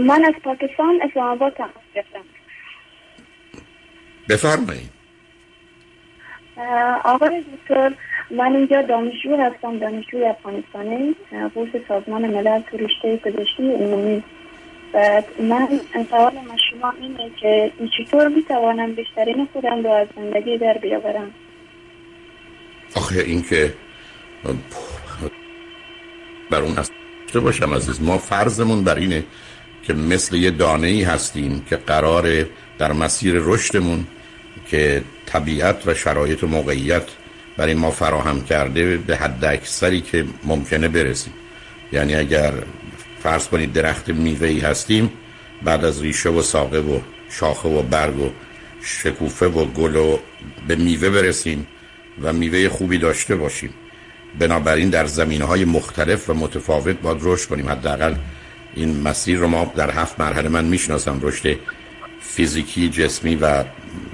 من از پاکستان اسلام آباد تماس گرفتم. بفرمایید. آقای دکتر من اینجا دانشجو هستم دانشجوی افغانستانی بورس سازمان ملل تو رشته پزشکی عمومی. بعد من سوال من شما اینه که چطور می‌توانم بیشترین خودم رو از زندگی در بیاورم؟ آخه این که بر اون داشته باشم عزیز؟ ما فرضمون بر اینه که مثل یه دانه ای هستیم که قرار در مسیر رشدمون که طبیعت و شرایط و موقعیت برای ما فراهم کرده به حد اکثری که ممکنه برسیم. یعنی اگر فرض کنید درخت میوه هستیم بعد از ریشه و ساقه و شاخه و برگ و شکوفه و گل و به میوه برسیم و میوه خوبی داشته باشیم. بنابراین در زمینه های مختلف و متفاوت باید رشد کنیم. حداقل این مسیر رو ما در هفت مرحله من می‌شناسم. رشد فیزیکی جسمی و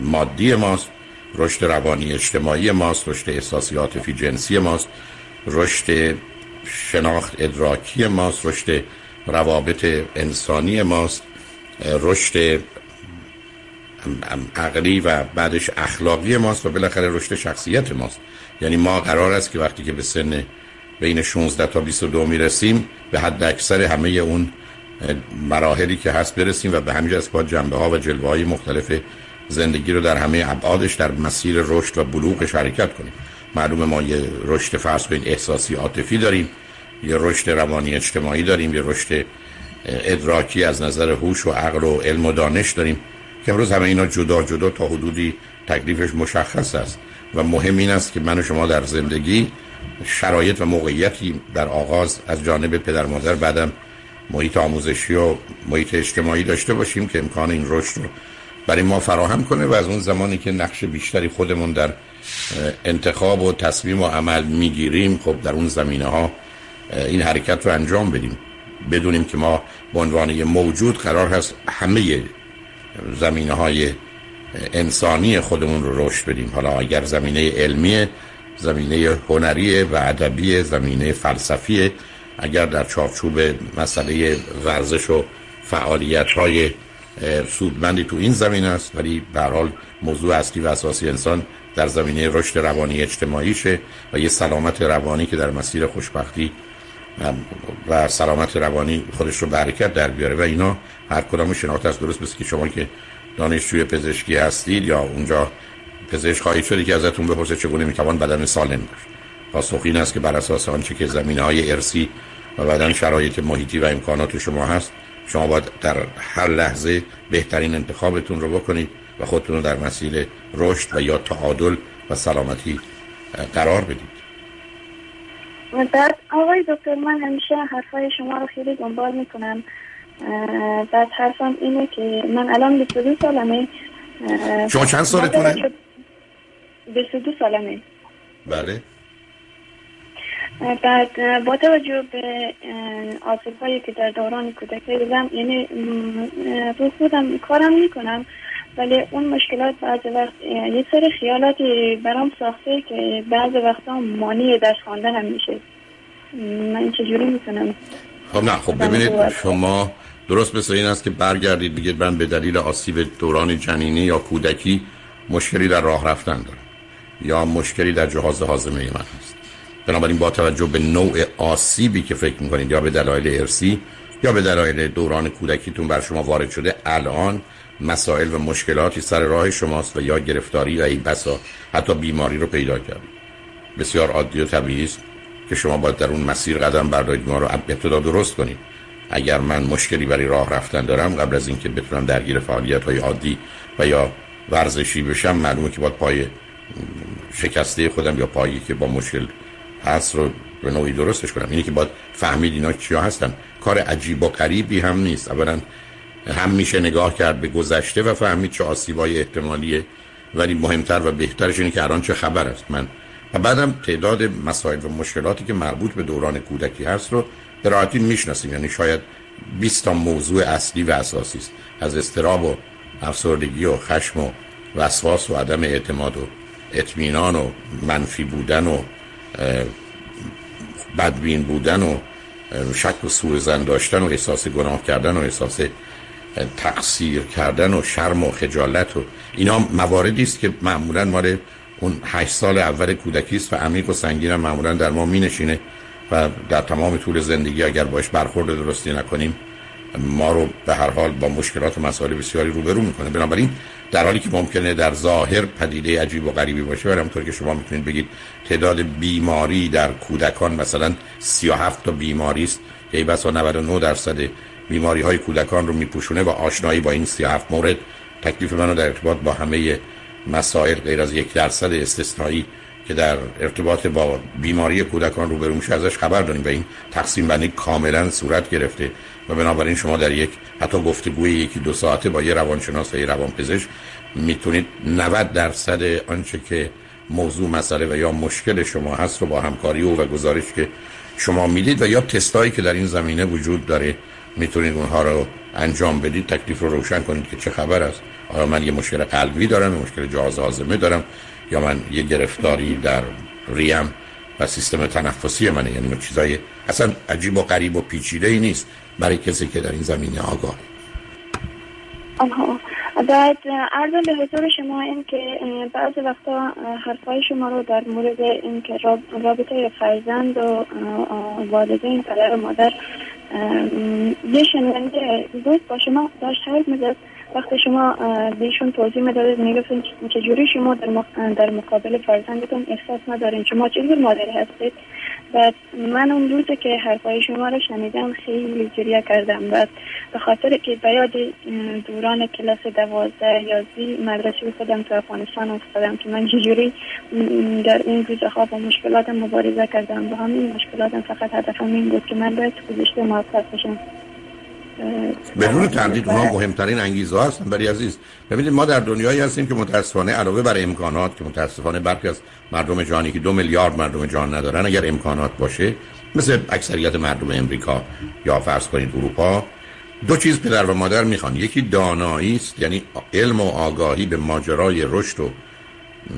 مادی ماست. رشد روانی اجتماعی ماست. رشد احساسی عاطفی جنسی ماست. رشد شناخت ادراکی ماست. رشد روابط انسانی ماست. رشد عقلی و بعدش اخلاقی ماست و بالاخره رشد شخصیت ماست. یعنی ما قرار است که وقتی که به سن بین 16 تا 22 می‌رسیم. به حد اکثر همه اون مراحلی که هست برسیم و به همین از جنبه ها و جلوه های مختلف زندگی رو در همه ابعادش در مسیر رشد و بلوغ شرکت کنیم. معلوم ما یه رشد فرض کنید احساسی عاطفی داریم یه رشد روانی اجتماعی داریم یه رشد ادراکی از نظر هوش و عقل و علم و دانش داریم که امروز همه اینا جدا جدا تا حدودی تکلیفش مشخص است. و مهم این است که من و شما در زندگی شرایط و موقعیتی در آغاز از جانب پدر مادر بعدم محیط آموزشی و محیط اجتماعی داشته باشیم که امکان این رشد رو برای ما فراهم کنه و از اون زمانی که نقش بیشتری خودمون در انتخاب و تصمیم و عمل می‌گیریم خب در اون زمینه ها این حرکت رو انجام بدیم. بدونیم که ما به عنوان موجود قرار هست همه زمینه های انسانی خودمون رو رشد بدیم. حالا اگر زمینه علمی زمینه هنری و ادبی زمینه فلسفی اگر در چارچوب مسئله ورزش و فعالیت های سودمندی تو این زمینه است. ولی به حال موضوع اصلی و اساسی انسان در زمینه رشد روانی اجتماعیشه و یه سلامت روانی که در مسیر خوشبختی و سلامت روانی خودش رو برکت در بیاره. و اینا هر کدام شناخت است. درست مثل که شما که دانشجوی پزشکی هستید یا اونجا پزشک خواهید شده که ازتون بپرسه چگونه می‌توان بدن سالم داشت. پاسخ این است که بر اساس آنچه که زمینه های ارسی و بعدا شرایط محیطی و امکانات شما هست شما باید در هر لحظه بهترین انتخابتون رو بکنید و خودتون رو در مسیر رشد و یا تعادل و سلامتی قرار بدید. بعد آقای دکتر من همیشه حرفای شما رو خیلی دنبال می‌کنم. بعد حرفم اینه که من الان 22 سالمه. شما چند سالتونه؟ 22 سالمه. بله. بعد با توجه به آسیب هایی که در دوران کودکی دیدم یعنی رو خودم کارم می‌کنم ولی اون مشکلات بعض وقت یه سری خیالاتی برام ساخته که بعض وقتا مانی درس هم میشه. من چجوری می‌کنم خب نه خب ببینید شما درست مثل این است که برگردید بگید من به دلیل آسیب دوران جنینی یا کودکی مشکلی در راه رفتن دارم. یا مشکلی در جهاز هاضمه من هست. بنابراین با توجه به نوع آسیبی که فکر می‌کنید یا به دلایل ارسی یا به دلایل دوران کودکیتون بر شما وارد شده الان مسائل و مشکلاتی سر راه شماست و یا گرفتاری و ای بسا حتی بیماری رو پیدا کردید. بسیار عادی و طبیعی است که شما باید در اون مسیر قدم بردارید ما رو ابتدا درست کنید. اگر من مشکلی برای راه رفتن دارم قبل از اینکه بتونم درگیر فعالیت های عادی و یا ورزشی بشم معلومه که باید پای شکسته خودم یا پایی که با مشکل هست رو به نوعی درستش کنم. اینی که باید فهمید اینا چیا هستن. کار عجیب و غریبی هم نیست. اولا هم میشه نگاه کرد به گذشته و فهمید چه آسیبای احتمالیه. ولی مهمتر و بهترش اینه که الان چه خبر است. من و بعدم تعداد مسائل و مشکلاتی که مربوط به دوران کودکی هست رو به راحتی می‌شناسیم. یعنی شاید 20 تا موضوع اصلی و اساسی است. از استراب و افسردگی و خشم و وسواس و عدم اعتماد و اطمینان و منفی بودن و بدبین بودن و شک و سوء زن داشتن و احساس گناه کردن و احساس تقصیر کردن و شرم و خجالت و اینا مواردی است که معمولا مال اون هشت سال اول کودکی است و عمیق و سنگین هم معمولا در ما می نشینه و در تمام طول زندگی اگر باش برخورد درستی نکنیم ما رو به هر حال با مشکلات و مسائل بسیاری روبرو می‌کنه. بنابراین در حالی که ممکنه در ظاهر پدیده عجیب و غریبی باشه ولی همونطور که شما می‌تونید بگید تعداد بیماری در کودکان مثلا 37 تا بیماری است. که بسا 99 درصد بیماری های کودکان رو میپوشونه و آشنایی با این 37 مورد. تکلیف منو در ارتباط با همه مسائل غیر از یک درصد استثنایی که در ارتباط با بیماری کودکان روبرو میشه ازش خبر داریم و این تقسیم بندی کاملا صورت گرفته و بنابراین شما در یک حتی گفتگوی یکی دو ساعته با یه روانشناس و یه روانپزشک می‌تونید 90 درصد آنچه که موضوع مسئله و یا مشکل شما هست رو با همکاری او و گزارش که شما می‌دید و یا تستایی که در این زمینه وجود داره می‌تونید اونها رو انجام بدید تکلیف رو روشن کنید که چه خبر است. آیا من یه مشکل قلبی دارم یه مشکل جهاز هاضمه دارم؟ یا من یه گرفتاری در ریم و سیستم تنفسی منه یعنی چیزای اصلا عجیب و غریب و پیچیده ای نیست برای کسی که در این زمینه آگاه آها. بعد عرض به حضور شما این که بعض وقتا حرفای شما رو در مورد این که رابطه فرزند و والدین پدر و مادر یه شنونده دوست با شما داشت حرف می‌زد. وقتی شما بهشون توضیح می‌دادید می‌گفتین چجوری شما در, در مقابل فرزندتون احساس ندارین؟ شما چجور مادری هستید؟ و من اون روزه که حرفای شما رو شنیدم خیلی گریه کردم و به خاطر که به یاد دوران کلاس دوازده یازی مدرسه خودم تو افغانستان افتادم که من چجوری در این روزها با مشکلاتم مبارزه کردم. و همین مشکلاتم فقط هدفم این بود که من باید گذشته موفق بشم. بدون تردید اونها مهمترین انگیزه هستن. برای عزیز ببینید ما در دنیایی هستیم که متاسفانه علاوه بر امکانات که متاسفانه برخی از مردم جهانی که دو میلیارد مردم جهان ندارن اگر امکانات باشه مثل اکثریت مردم امریکا یا فرض کنید اروپا دو چیز پدر و مادر می‌خوان. یکی دانایی است یعنی علم و آگاهی به ماجرای رشد و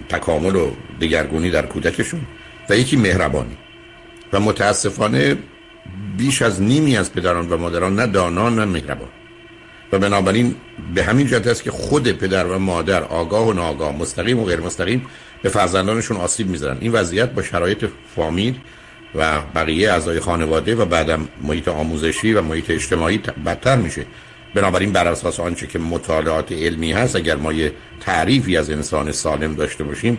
تکامل و دگرگونی در کودکشون و یکی مهربانی. و متاسفانه بیش از نیمی از پدران و مادران نه دانا نه مهربان. و بنابراین به همین جهت است که خود پدر و مادر آگاه و ناآگاه مستقیم و غیر مستقیم به فرزندانشون آسیب می‌زنن. این وضعیت با شرایط فامیل و بقیه اعضای خانواده و بعدم محیط آموزشی و محیط اجتماعی بدتر میشه. بنابراین بر اساس آنچه که مطالعات علمی هست اگر ما یه تعریفی از انسان سالم داشته باشیم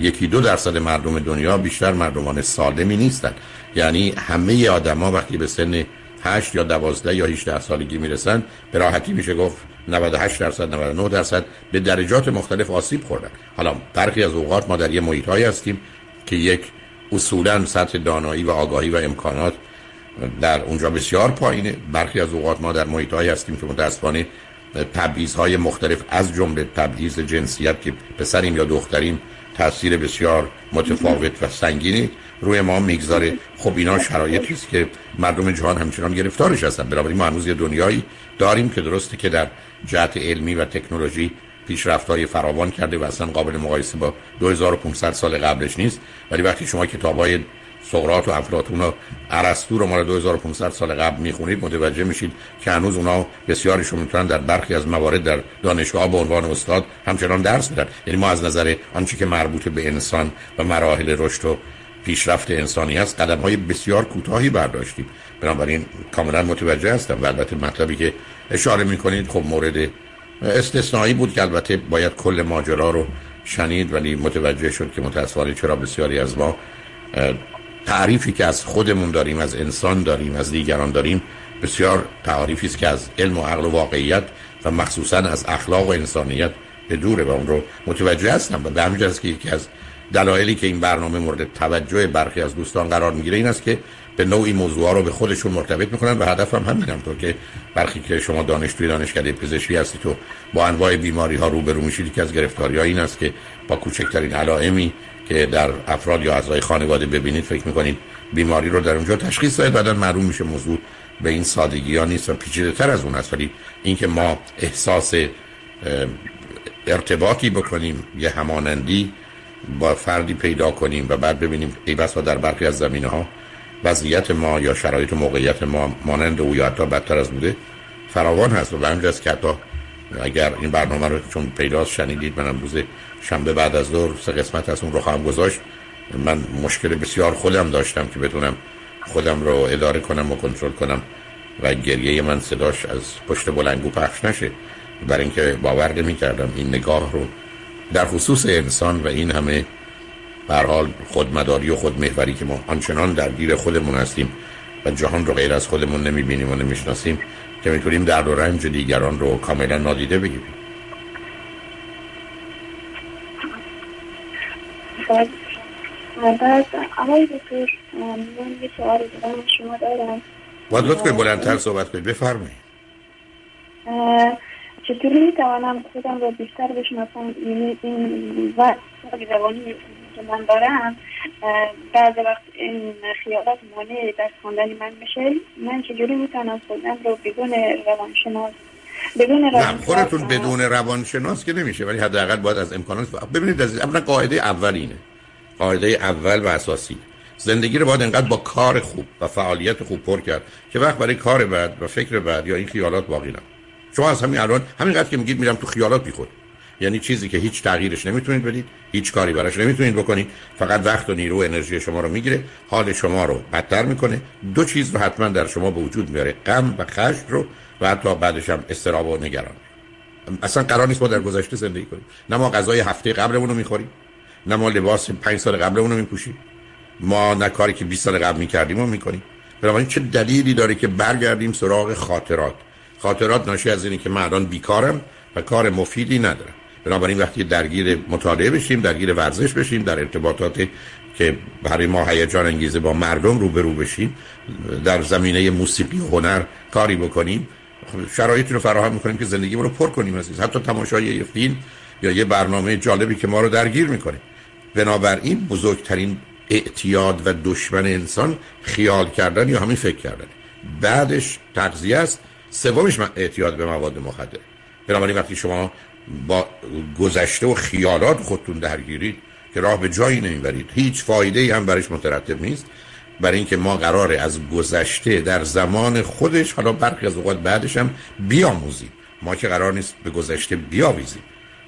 یکی دو درصد مردم دنیا بیشتر مردمان سالمی نیستند یعنی همه آدما وقتی به سن 8 یا 12 یا 18 سالگی می‌رسن به راحتی میشه گفت 98 درصد 99 درصد به درجات مختلف آسیب خوردن. حالا برخی از اوقات ما در یه محیط هستیم که یک اصولا سطح دانایی و آگاهی و امکانات در اونجا بسیار پایینه. برخی از اوقات ما در محیط هستیم که متاسفانه تبعیض های مختلف از جمله تبعیض جنسیت که پسریم یا دختریم تاثیر بسیار متفاوت و سنگینی روی ما می‌گذاره. خب اینا شرایطی است که مردم جهان همچنان گرفتارش هستن. بنابراین ما هنوز یه دنیایی داریم که درسته که در جهت علمی و تکنولوژی پیشرفت‌های فراوان کرده و اصلا قابل مقایسه با 2500 سال قبلش نیست. ولی وقتی شما کتاب‌های سقراط و افلاطون و ارسطو رو مال 2500 سال قبل می‌خونید متوجه میشید که هنوز اونا بسیاریشون می‌تونن در برخی از موارد در دانشگاه به عنوان استاد همچنان درس بدن. یعنی ما از نظر آنچه که مربوط به انسان و مراحل رشد و پیشرفت انسانی هست قدم های بسیار کوتاهی برداشتیم. بنابراین کاملا متوجه هستم و البته مطلبی که اشاره می‌کنید خب مورد استثنایی بود که البته باید کل ماجرا رو شنید ولی متوجه شد که متاسفانه چرا بسیاری از ما تعریفی که از خودمون داریم از انسان داریم از دیگران داریم بسیار تعریفی است که از علم و عقل و واقعیت و مخصوصا از اخلاق و انسانیت به دوره و اون رو متوجه هستم. و به همین که یکی از دلایلی که این برنامه مورد توجه برخی از دوستان قرار می‌گیره این است که به نوعی موضوع رو به خودشون مرتبط می‌کنن و هدف هم همین طور که برخی که شما دانشجوی دانشکده پزشکی هستید تو با انواع بیماری ها روبرو میشید که از گرفتاری ها این است که با کوچکترین علائمی که در افراد یا اعضای خانواده ببینید فکر می‌کنید بیماری رو در اونجا تشخیص دهید بعدا معلوم میشه موضوع به این سادگی ها نیست و پیچیده تر از اون است. ولی اینکه ما احساس ارتباطی بکنیم یه همانندی با فردی پیدا کنیم و بعد ببینیم ای بسا در برخی از زمینه ها وضعیت ما یا شرایط و موقعیت ما مانند او یا حتی بدتر از بوده فراوان هست و به همجاست که حتی اگر این برنامه رو چون پیداست شنیدید من روز شنبه بعد از ظهر سه قسمت از اون رو خواهم گذاشت. من مشکل بسیار خودم داشتم که بتونم خودم رو اداره کنم و کنترل کنم و گریه من صداش از پشت بلنگو پخش نشه. برای اینکه باور نمی کردم این نگاه رو در خصوص انسان و این همه بر حال خودمداری و خودمحوری که ما آنچنان درگیر خودمون هستیم و جهان رو غیر از خودمون نمی بینیم و نمی‌شناسیم که می‌تونیم درد و رنج دیگران رو کاملا نادیده بگیریم. بعد آقای دکتر من یه سوال دارم شما دارم. باید لطف بلندتر صحبت کنید. بفرمایید. چطوری می‌توانم خودم رو بیشتر بشناسم؟ یعنی این وقت روانی که من دارم بعض وقت این خیالات مانع در خواندن من میشه. من چجوری می‌تونم خودم رو بدون روانشناس بدون روانشناس خودتون بدون روانشناس که نمیشه ولی حداقل باید از امکانات ببینید از اولا قاعده اول اینه. قاعده اول و اساسی. زندگی رو باید انقدر با کار خوب و فعالیت خوب پر کرد که وقت برای کار بعد و فکر بعد یا این خیالات باقی نمونه شما از همین الان همینقدر که میگید میرم تو خیالات بیخود. یعنی چیزی که هیچ تغییرش نمی‌تونید بدید هیچ کاری براش نمی‌تونید بکنید. فقط وقت و نیرو و انرژی شما رو می‌گیره حال شما رو بدتر می‌کنه. دو چیز رو حتما در شما به وجود میاره غم و خشم رو و حتی بعدش هم استراب و نگران. اصلا قرار نیست ما در گذشته زندگی کنیم. نه ما غذای هفته قبلمون رو می‌خوریم نه ما لباس پنج سال قبلمون رو میپوشیم. ما نه کاری که 20 سال قبل می‌کردیم رو می‌کنیم. بنابراین چه دلیلی داره که برگردیم سراغ خاطرات؟ خاطرات ناشی از اینه که من الان بیکارم و کار مفیدی ندارم. بنابراین وقتی درگیر مطالعه بشیم درگیر ورزش بشیم در ارتباطات که برای ما هیجان انگیزه با مردم روبرو بشیم در زمینه موسیقی و هنر کاری بکنیم شرایطی رو فراهم می‌کنیم که زندگی رو پر کنیم عزیز. حتی تماشای یه فیلم یا یه برنامه جالبی که ما رو درگیر می‌کنه. بنابراین بزرگترین اعتیاد و دشمن انسان خیال کردن یا همین فکر کردن. بعدش تغذیه است. سومش اعتیاد به مواد مخدر. بنابراین وقتی شما با گذشته و خیالات خودتون درگیرید که راه به جایی نمی‌برید هیچ فایده ای هم برش مترتب نیست. برای اینکه ما قراره از گذشته در زمان خودش حالا برخی از اوقات بعدش هم بیاموزیم. ما که قرار نیست به گذشته بیاویزیم.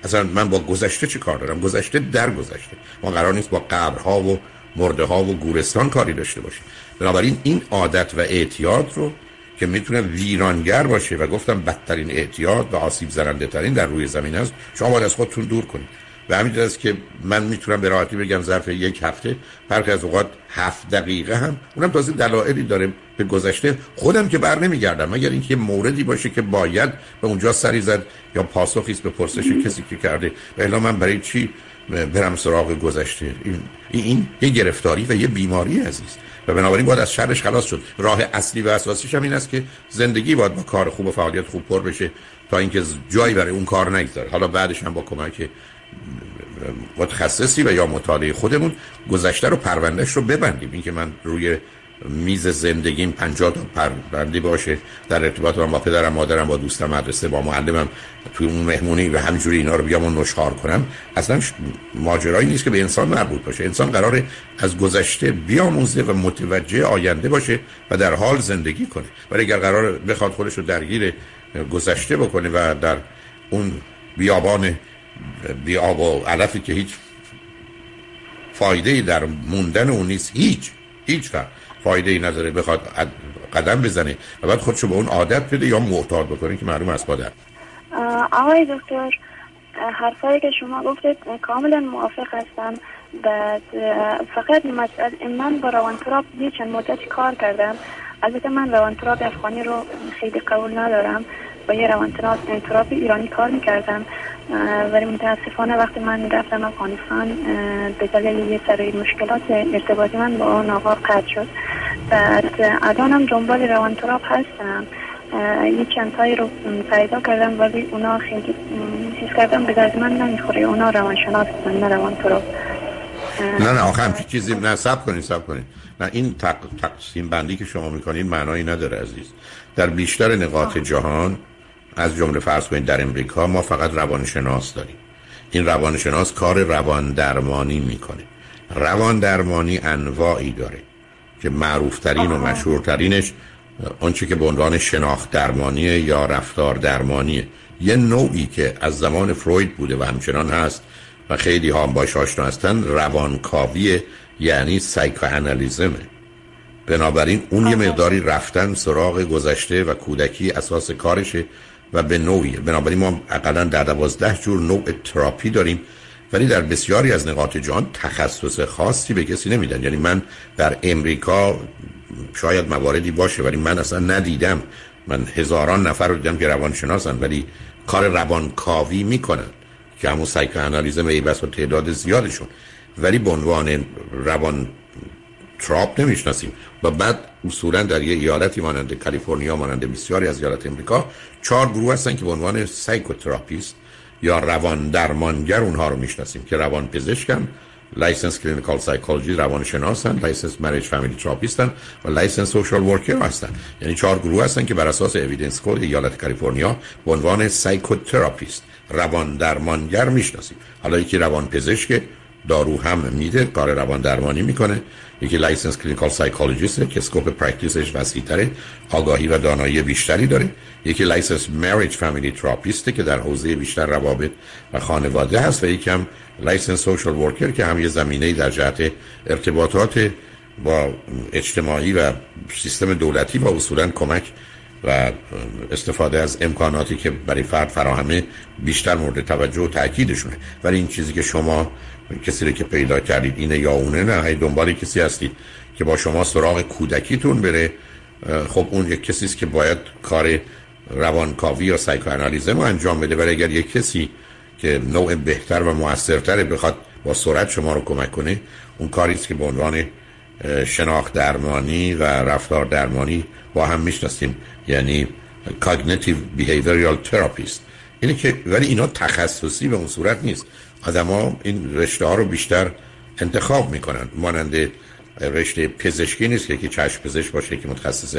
اصلا من با گذشته چی کار دارم؟ گذشته در گذشته. ما قرار نیست با قبرها و مرده ها و گورستان کاری داشته باشیم. بنابراین این عادت و اعتیاد رو که می‌تونه ویرانگر باشه و گفتم بدترین اعتیاد و آسیب زننده ترین در روی زمین است. شما باید از خودتون دور کنید. و همین است که من می‌تونم به راحتی بگم ظرف یک هفته فرق از اوقات هفت دقیقه هم اونم تازه دلایلی داره به گذشته. خودم که بر نمیگردم. مگر اینکه موردی باشه که باید به اونجا سری زد یا پاسخی به پرسش کسی که کرده. و من برای چی برم سراغ گذشته. این, این یه گرفتاری و یه بیماری عزیز. و بنابراین باید از شرش خلاص شد. راه اصلی و اساسیش هم این است که زندگی باید با کار خوب و فعالیت خوب پر بشه تا اینکه جایی برای اون کار نگذاره. حالا بعدش هم با کمک متخصصی و یا مطالعه خودمون گذشته رو پروندهش رو ببندیم. اینکه من روی میز زندگیم 50 تا پرونده باشه. در ارتباط با پدرم مادرم با دوستم مدرسه با معلمم توی اون مهمونی و همجوری اینا رو بیام و نشخار کنم. اصلا ماجرایی نیست که به انسان مربوط باشه. انسان قراره از گذشته بیاموزه و متوجه آینده باشه و در حال زندگی کنه. ولی اگر قرار بخواد خودش رو درگیر گذشته بکنه و در اون بیابان بیاب و علفی که هیچ فایده در موندن اون نیست هیچ هیچ وقت فایده ای نداره بخواد قدم بزنه و بعد خودشو به اون عادت بده یا معتاد بکنه که معلوم است بادر آقای دکتر حرفایی که شما گفتید کاملا موافق هستم. بعد فقط من با روانتراپ چند مدت کار کردم. البته من روانتراپ افغانی رو خیلی قبول ندارم. با یه روانتراپ ایرانی کار می‌کردم. ولی متاسفانه وقتی من رفتم افغانستان به دلیل یه سری مشکلات ارتباطی من با اون آقا قطع شد. بعد الانم دنبال روانتراپ هستم. یه چند تایی رو پیدا کردم ولی اونا خیلی حس کردم به درد من نمی‌خوره. اونا روانشناس نه روانتراپ نه نه آخه همچی چیزی نه سب کنید سب کنید نه این تقسیم بندی که شما می‌کنید معنایی نداره عزیز. در بیشتر نقاط جهان از جمله فرض کنید در امریکا ما فقط روانشناس داریم. این روانشناس کار روان درمانی می‌کنه. روان درمانی انواعی داره. که معروفترین و مشهورترینش آنچه که به عنوان شناخت درمانیه یا رفتار درمانیه. یه نوعی که از زمان فروید بوده و همچنان هست و خیلی ها هم باش آشنا هستن روانکاوی یعنی سایکوانالیزمه بنابراین اون یه مقداری رفتن سراغ گذشته و کودکی اساس کارشه و به نوعی بنابراین ما اقلا در دوازده جور نوع تراپی داریم ولی در بسیاری از نقاط جهان تخصص خاصی به کسی نمیدن. یعنی من در امریکا شاید مواردی باشه ولی من اصلا ندیدم. من هزاران نفر رو دیدم که روانشناسن ولی کار روانکاوی می‌کنن که همون psychoanalysis ای بس و تعداد زیادشون. ولی به عنوان روان تراپ نمی‌شناسیم. و بعد اصولا در یه ایالتی مانند کالیفرنیا مانند بسیاری از ایالات امریکا چهار گروه هستن که به عنوان psychotherapist یا روان درمانگر اونها رو می‌شناسیم که روان پزشکن. licensed clinical psychology روانشناسن. licensed marriage family therapist ن و licensed social worker هستن. یعنی چهار گروه هستن که بر اساس evidence code ایالت کالیفرنیا به عنوان psychotherapist روان درمانگر می‌شناسیم. حالا یکی روان پزشک دارو هم میده کار روان درمانی می‌کنه. یکی licensed clinical psychologist که scope practice ش وسیع‌تره آگاهی و دانایی بیشتری داره. یکی licensed marriage family therapist ه که در حوزه بیشتر روابط و خانواده هست و یکی licensed social worker که هم یه زمینه در جهت ارتباطات با اجتماعی و سیستم دولتی و اصولا کمک و استفاده از امکاناتی که برای فرد فراهمه بیشتر مورد توجه و تاکیدشونه. ولی این چیزی که شما کسی رو که پیدا کردید اینه یا اونه؟ نه های دنبال کسی هستید که با شما سراغ کودکیتون بره. خب اون یک کسی است که باید کار روانکاوی یا سایکوانالیزم رو انجام بده. ولی اگر یک کسی که نوع بهتر و موثرتر بخواد با سرعت شما رو کمک کنه اون کاری است که به عنوان شناخت درمانی و رفتار درمانی با هم می‌شناسیم. یعنی cognitive behavioral therapist. اینه که ولی اینا تخصصی به اون صورت نیست. آدما این رشته ها رو بیشتر انتخاب می‌کنن. مانند رشته پزشکی نیست که چشم پزشک باشه که متخصص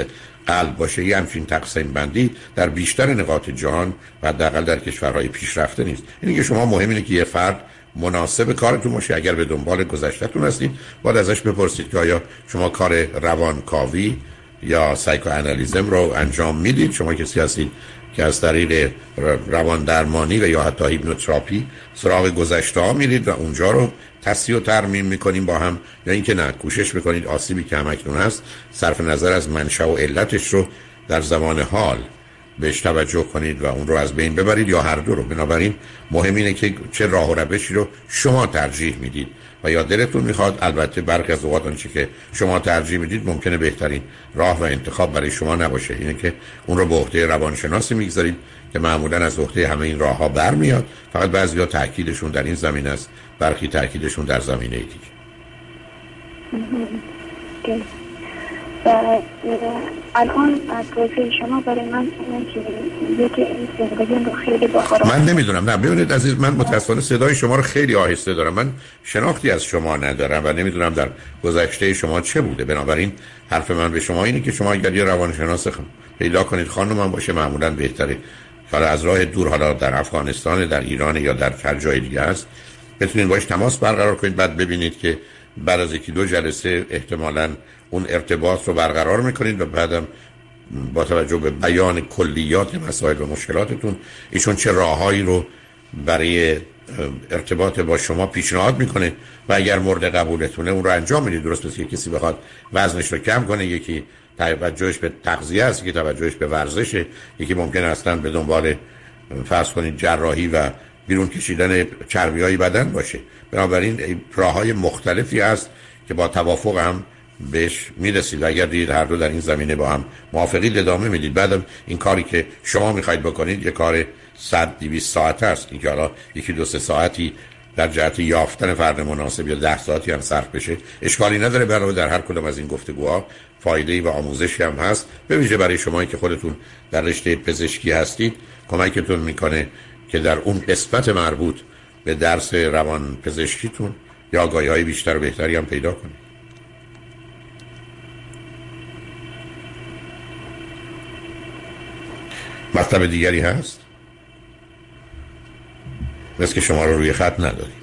قلب باشه. یه همچین تقسیم بندی در بیشتر نقاط جهان و حداقل در کشورهای پیشرفته نیست. اینه که شما مهم اینه که یه فرد مناسب کارتون باشه. اگر به دنبال گذشتهتون هستید باید ازش بپرسید که آیا شما کار روانکاوی یا psychoanalysis رو انجام می‌دید؟ شما کسی هستید که از طریق روان درمانی و یا حتی hypnotherapy سراغ گذشته ها میرید و اونجا رو تصحیح و ترمیم می‌کنیم با هم. یا اینکه نه کوشش می‌کنید آسیبی که همکنون هست صرف نظر از منشأ و علتش رو در زمان حال بهش توجه کنید و اون رو از بین ببرید یا هر دو رو. بنابراین مهم اینه که چه راه و روشی رو شما ترجیح می‌دید. و یا دلتون می‌خواد البته برخی از اوقات آنچه که شما ترجیح می‌دید ممکنه بهترین راه و انتخاب برای شما نباشه. اینه که اون رو به عهده روانشناسی می‌گذارید که معمولا از عهده همه این راه ها برمیاد. فقط بعضی تاکیدشون در این زمین است برخی تاکیدشون در زمینه دیگه. الان توضیح شما برای من یکی زندگی رو خیلی من نمی‌دونم. نه ببینید عزیز من متاسفانه صدای شما رو خیلی آهسته دارم. من شناختی از شما ندارم و نمی‌دونم در گذشته شما چه بوده. بنابراین حرف من به شما اینه که شما اگر یه روانشناس پیدا کنید خانم من باشه معمولا بهتره. حالا از راه دور حالا در افغانستان در ایران یا در هر جای دیگه است بتونید باش تماس برقرار کنید. بعد ببینید که بعد از یکی دو جلسه احتمالاً اون ارتباط رو برقرار می‌کنید و بعدم با توجه به بیان کلیات مسائل و مشکلاتتون ایشون چه راههایی رو برای ارتباط با شما پیشنهاد می‌کنه و اگر مورد قبولتونه اون رو انجام می‌دید درست مثل کسی بخواد وزنش رو کم کنه یکی توجهش به تغذیه است یکی توجهش به ورزشه یکی ممکن اصلا به دنبال فرض کنید جراحی و بیرون کشیدن چربی های بدن باشه. بنابراین راه های مختلفی است که با توافق هم بهش می‌رسید. و اگر دید هر دو در این زمینه با هم موافقی ادامه می‌دید. بعدم این کاری که شما می‌خواید بکنید یه کار 100 200 ساعت است. که حالا یکی دو سه ساعتی در جهت یافتن فرد مناسب یا ده ساعتی هم صرف بشه اشکالی نداره. برای در هر کدام از این گفتگوها فایده و آموزشی هم هست. به ویژه برای شما که خودتون در رشته پزشکی هستید کمکتون می‌کنه که در اون قسمت مربوط به درس روان پزشکیتون یا آگاهی های بیشتر و بهتری هم پیدا کنید. مطلب دیگری هست؟ مثل که شما رو روی خط نداریم.